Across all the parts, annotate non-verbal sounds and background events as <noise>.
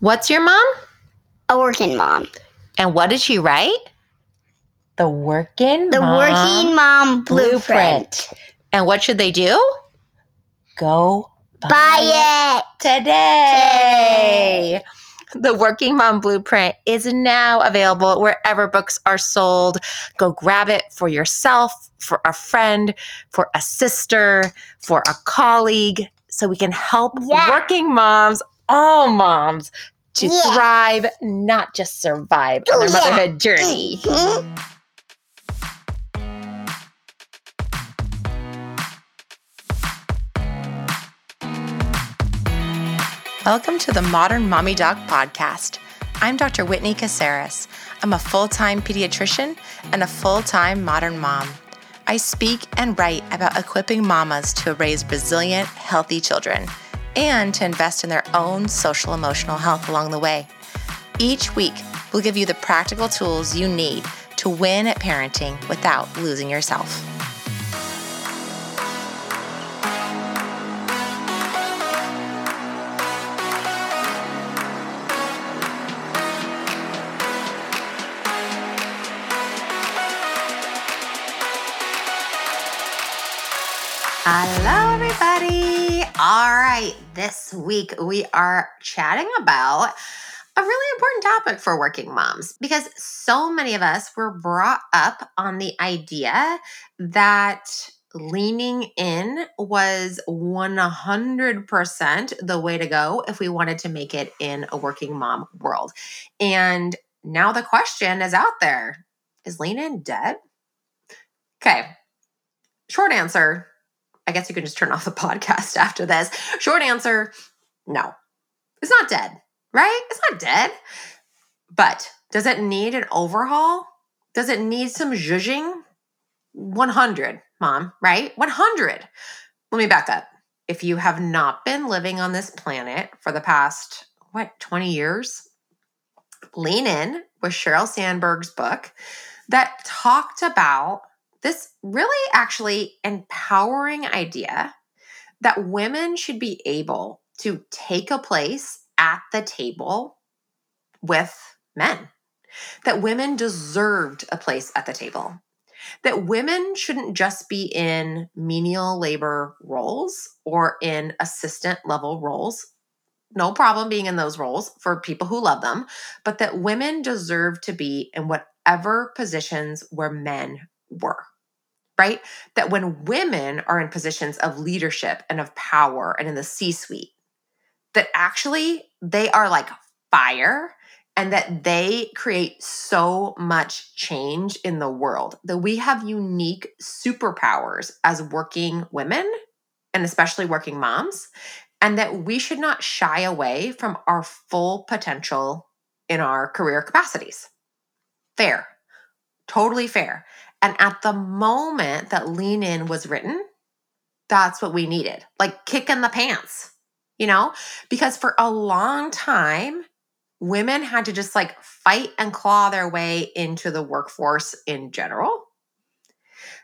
What's your mom? A working mom. And what did she write? The Working The Mom working mom blueprint. And what should they do? Go Buy it. today. The Working Mom Blueprint is now available wherever books are sold. Go grab it for yourself, for a friend, for a sister, for a colleague, so we can help Yeah. working moms, all moms, to Yeah. thrive, not just survive on their yeah. motherhood journey. Mhm. Welcome to the Modern Mommy Doc Podcast. I'm Dr. Whitney Casares. I'm a full time pediatrician and a full time modern mom. I speak and write about equipping mamas to raise resilient, healthy children and to invest in their own social emotional health along the way. Each week, we'll give you the practical tools you need to win at parenting without losing yourself. Hello, everybody. All right, this week we are chatting about a really important topic for working moms because so many of us were brought up on the idea that leaning in was 100% the way to go if we wanted to make it in a working mom world. And now the question is out there is lean in dead? Okay, short answer I guess you can just turn off the podcast <laughs> after this. Short answer no, it's not dead, right? It's not dead. But does it need an overhaul? Does it need some zhuzhing? 100, mom, right? 100. Let me back up. If you have not been living on this planet for the past, what, 20 years, Lean In was Sheryl Sandberg's book that talked about this really actually empowering idea that women should be able to take a place at the table with men, that women deserved a place at the table, that women shouldn't just be in menial labor roles or in assistant level roles. No problem being in those roles for people who love them, but that women deserve to be in whatever positions where men were right? That when women are in positions of leadership and of power and in the C suite, that actually they are like fire and that they create so much change in the world. That we have unique superpowers as working women and especially working moms, and that we should not shy away from our full potential in our career capacities. Fair, totally fair. And at the moment that Lean In was written, that's what we needed like kick in the pants, you know? Because for a long time, women had to just like fight and claw their way into the workforce in general.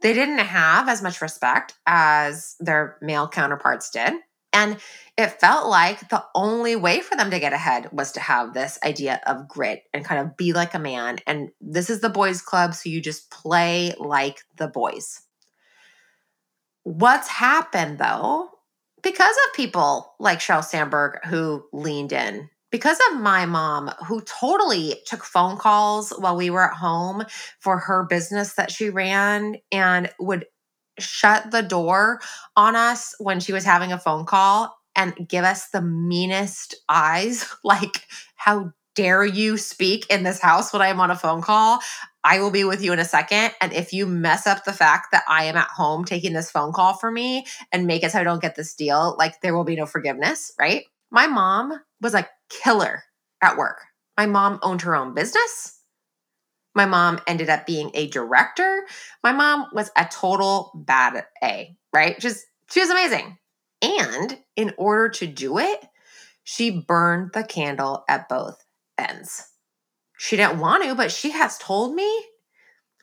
They didn't have as much respect as their male counterparts did. And it felt like the only way for them to get ahead was to have this idea of grit and kind of be like a man. And this is the boys' club, so you just play like the boys. What's happened though, because of people like Sheryl Sandberg who leaned in, because of my mom who totally took phone calls while we were at home for her business that she ran and would shut the door on us when she was having a phone call and give us the meanest eyes. <laughs> Like how dare you speak in this house when i'm on a phone call? I will be with you in a second. And if you mess up the fact that i am at home taking this phone call for me and make it so i don't get this deal like there will be no forgiveness right? My mom was a killer at work. My mom owned her own business my mom ended up being a director. My mom was a total bad A, right? Just she was amazing. And in order to do it, she burned the candle at both ends. She didn't want to, but she has told me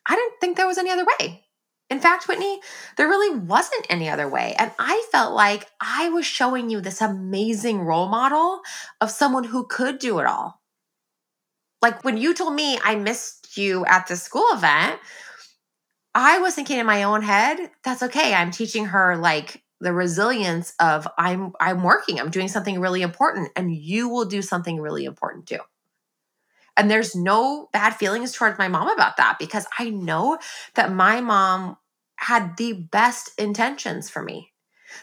I didn't think there was any other way. In fact, Whitney, there really wasn't any other way. And I felt like I was showing you this amazing role model of someone who could do it all. Like when you told me I missed you at the school event, I was thinking in my own head, that's okay. I'm teaching her like the resilience of I'm I'm working, I'm doing something really important and you will do something really important too. And there's no bad feelings towards my mom about that because I know that my mom had the best intentions for me,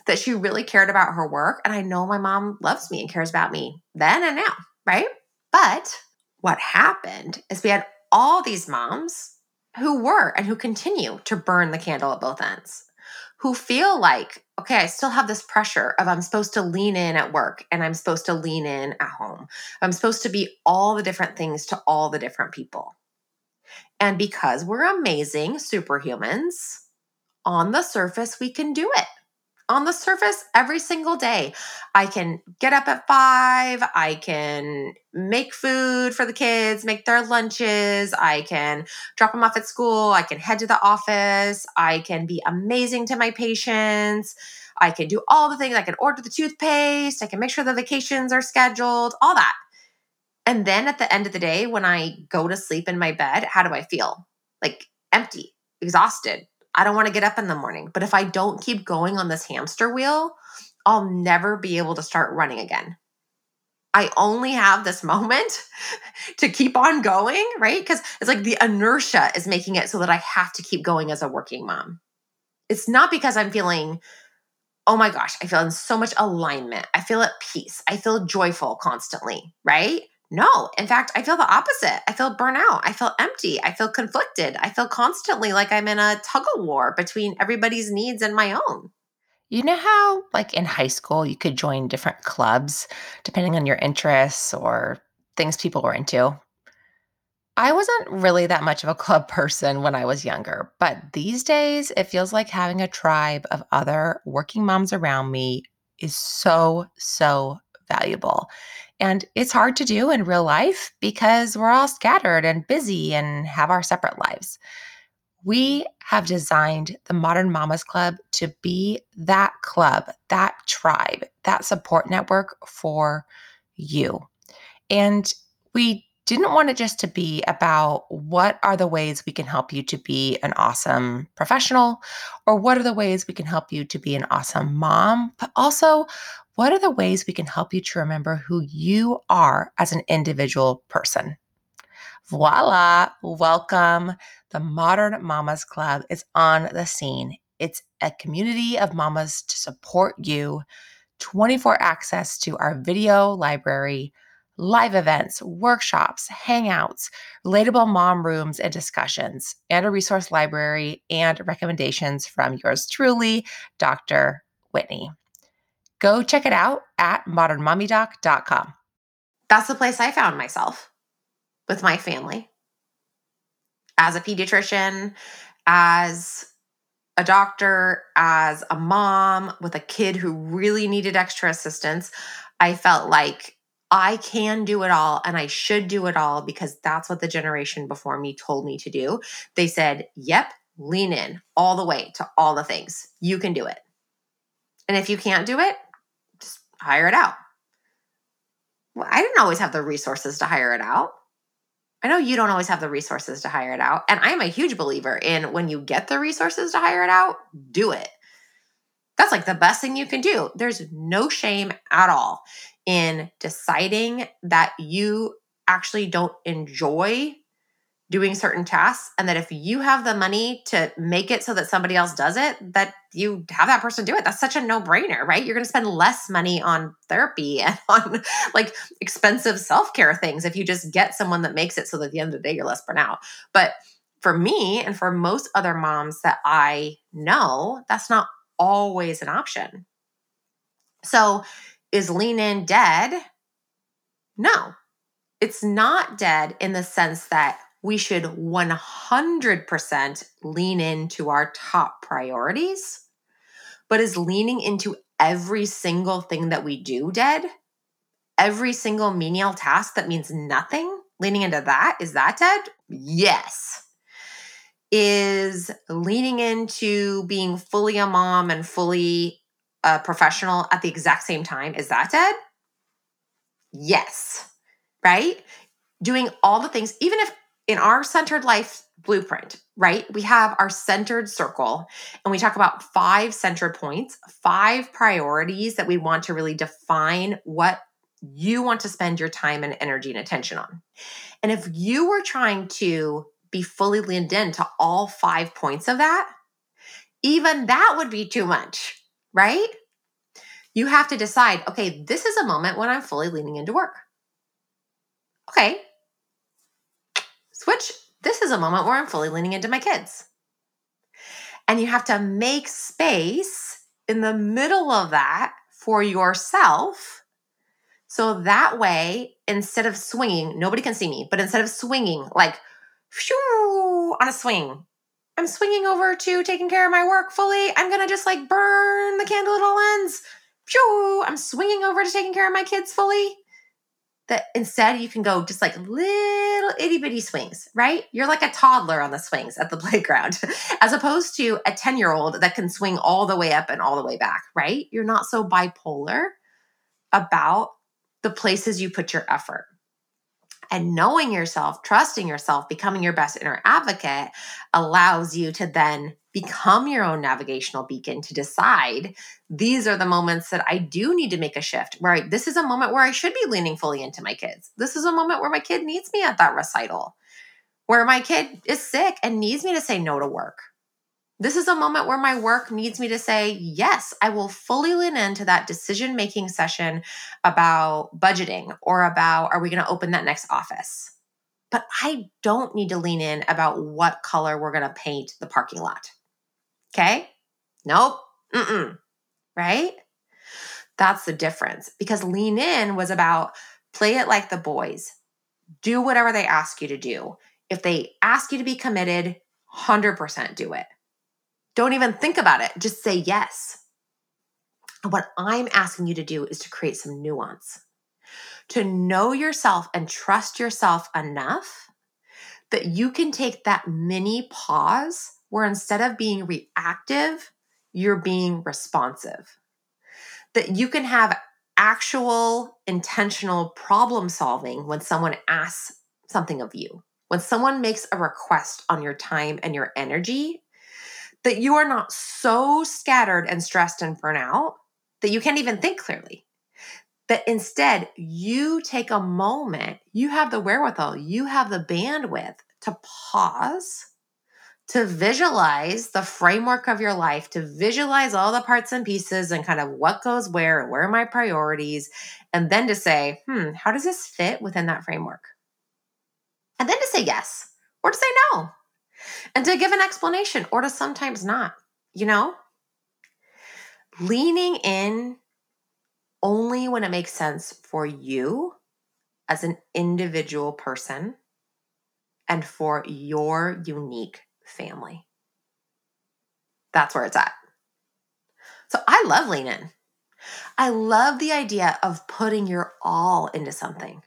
that she really cared about her work. And I know my mom loves me and cares about me then and now, right? But what happened is we had all these moms who were and who continue to burn the candle at both ends, who feel like, okay, I still have this pressure of I'm supposed to lean in at work and I'm supposed to lean in at home. I'm supposed to be all the different things to all the different people. And because we're amazing superhumans, on the surface, we can do it on the surface every single day. I can get up at five. I can make food for the kids, make their lunches. I can drop them off at school. I can head to the office. I can be amazing to my patients. I can do all the things. I can order the toothpaste. I can make sure the vacations are scheduled, all that. And then at the end of the day, when I go to sleep in my bed, how do I feel? Like empty, exhausted, I don't want to get up in the morning. But if I don't keep going on this hamster wheel, I'll never be able to start running again. I only have this moment <laughs> to keep on going, right? Because it's like the inertia is making it so that I have to keep going as a working mom. It's not because I'm feeling, oh my gosh, I feel in so much alignment. I feel at peace. I feel joyful constantly, right? No, in fact, I feel the opposite. I feel burnout. I feel empty. I feel conflicted. I feel constantly like I'm in a tug of war between everybody's needs and my own. You know how, like in high school, you could join different clubs depending on your interests or things people were into? I wasn't really that much of a club person when I was younger, but these days it feels like having a tribe of other working moms around me is so, so valuable. And it's hard to do in real life because we're all scattered and busy and have our separate lives. We have designed the Modern Mamas Club to be that club, that tribe, that support network for you. And we didn't want it just to be about what are the ways we can help you to be an awesome professional or what are the ways we can help you to be an awesome mom, but also what are the ways we can help you to remember who you are as an individual person? Voila, welcome. The Modern Mamas Club is on the scene. It's a community of mamas to support you, 24 access to our video library, live events, workshops, hangouts, relatable mom rooms and discussions, and a resource library and recommendations from yours truly, Dr. Whitney. Go check it out at modernmommydoc.com. That's the place I found myself with my family. As a pediatrician, as a doctor, as a mom with a kid who really needed extra assistance, I felt like I can do it all and I should do it all because that's what the generation before me told me to do. They said, yep, lean in all the way to all the things. You can do it. And if you can't do it, hire it out. Well, I didn't always have the resources to hire it out. I know you don't always have the resources to hire it out. And I'm a huge believer in when you get the resources to hire it out, do it. That's like the best thing you can do. There's no shame at all in deciding that you actually don't enjoy doing certain tasks and that if you have the money to make it so that somebody else does it that you have that person do it. That's such a no-brainer right? You're going to spend less money on therapy <laughs> and on like expensive self-care things if you just get someone that makes it so that at the end of the day you're less burnt out. But for me and for most other moms that i know that's not always an option. So is lean in dead? No. It's not dead in the sense that we should 100% lean into our top priorities. But is leaning into every single thing that we do dead? Every single menial task that means nothing? Leaning into that, is that dead? Yes. Is leaning into being fully a mom and fully a professional at the exact same time, is that dead? Yes. Right? Doing all the things, even if in our centered life blueprint, right? We have our centered circle and we talk about five centered points, five priorities that we want to really define what you want to spend your time and energy and attention on. And if you were trying to be fully leaned into all five points of that, even that would be too much, right? You have to decide okay, this is a moment when I'm fully leaning into work. Okay. Switch. This is a moment where I'm fully leaning into my kids. And you have to make space in the middle of that for yourself. So that way, instead of swinging, nobody can see me, but instead of swinging like on a swing, I'm swinging over to taking care of my work fully. I'm going to just like burn the candle at all ends. I'm swinging over to taking care of my kids fully that instead you can go just like little itty bitty swings, right? You're like a toddler on the swings at the <laughs> playground, as opposed to a 10 year old that can swing all the way up and all the way back, right? You're not so bipolar about the places you put your effort and knowing yourself, trusting yourself, becoming your best inner advocate allows you to then become your own navigational beacon to decide these are the moments that I do need to make a shift. Where I, this is a moment where I should be leaning fully into my kids. This is a moment where my kid needs me at that recital, where my kid is sick and needs me to say no to work. This is a moment where my work needs me to say, yes, I will fully lean into that decision making session about budgeting or about are we going to open that next office? But I don't need to lean in about what color we're going to paint the parking lot. Okay? Nope. Mm-mm. Right? That's the difference because lean in was about play it like the boys, do whatever they ask you to do. If they ask you to be committed, 100% do it. Don't even think about it. Just say yes. What I'm asking you to do is to create some nuance, to know yourself and trust yourself enough that you can take that mini pause where instead of being reactive, you're being responsive. That you can have actual intentional problem solving when someone asks something of you. When someone makes a request on your time and your energy, that you are not so scattered and stressed and burnt out that you can't even think clearly. That instead, you take a moment, you have the wherewithal, you have the bandwidth to pause, to visualize the framework of your life, to visualize all the parts and pieces and kind of what goes where and where are my priorities, and then to say, hmm, how does this fit within that framework? And then to say yes or to say no and to give an explanation or to sometimes not, you know? Leaning in only when it makes sense for you as an individual person and for your unique family. That's where it's at. So I love lean in. I love the idea of putting your all into something,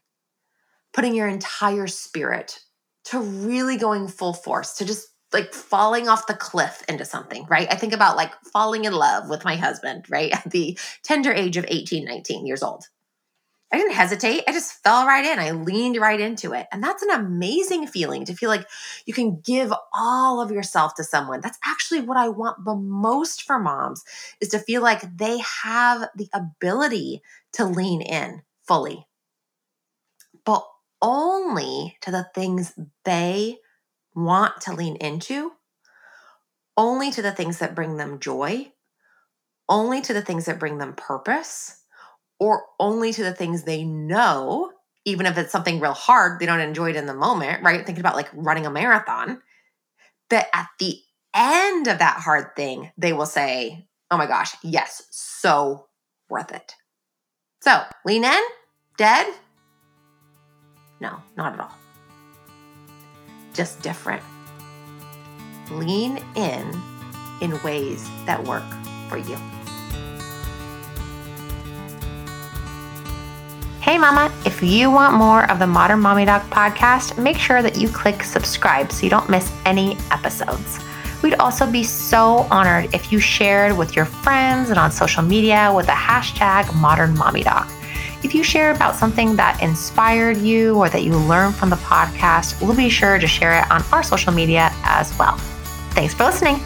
putting your entire spirit to really going full force, to just like falling off the cliff into something, right? I think about like falling in love with my husband, right? At the tender age of 18, 19 years old. I didn't hesitate. I just fell right in. I leaned right into it. And that's an amazing feeling to feel like you can give all of yourself to someone. That's actually what I want the most for moms is to feel like they have the ability to lean in fully. But only to the things they want to lean into, only to the things that bring them joy, only to the things that bring them purpose, or only to the things they know, even if it's something real hard, they don't enjoy it in the moment, right? Thinking about like running a marathon, that at the end of that hard thing, they will say, Oh my gosh, yes, so worth it. So lean in, dead, no, not at all. Just different. Lean in in ways that work for you. Hey, Mama, if you want more of the Modern Mommy Doc podcast, make sure that you click subscribe so you don't miss any episodes. We'd also be so honored if you shared with your friends and on social media with the hashtag Modern Mommy Doc. If you share about something that inspired you or that you learned from the podcast, we'll be sure to share it on our social media as well. Thanks for listening.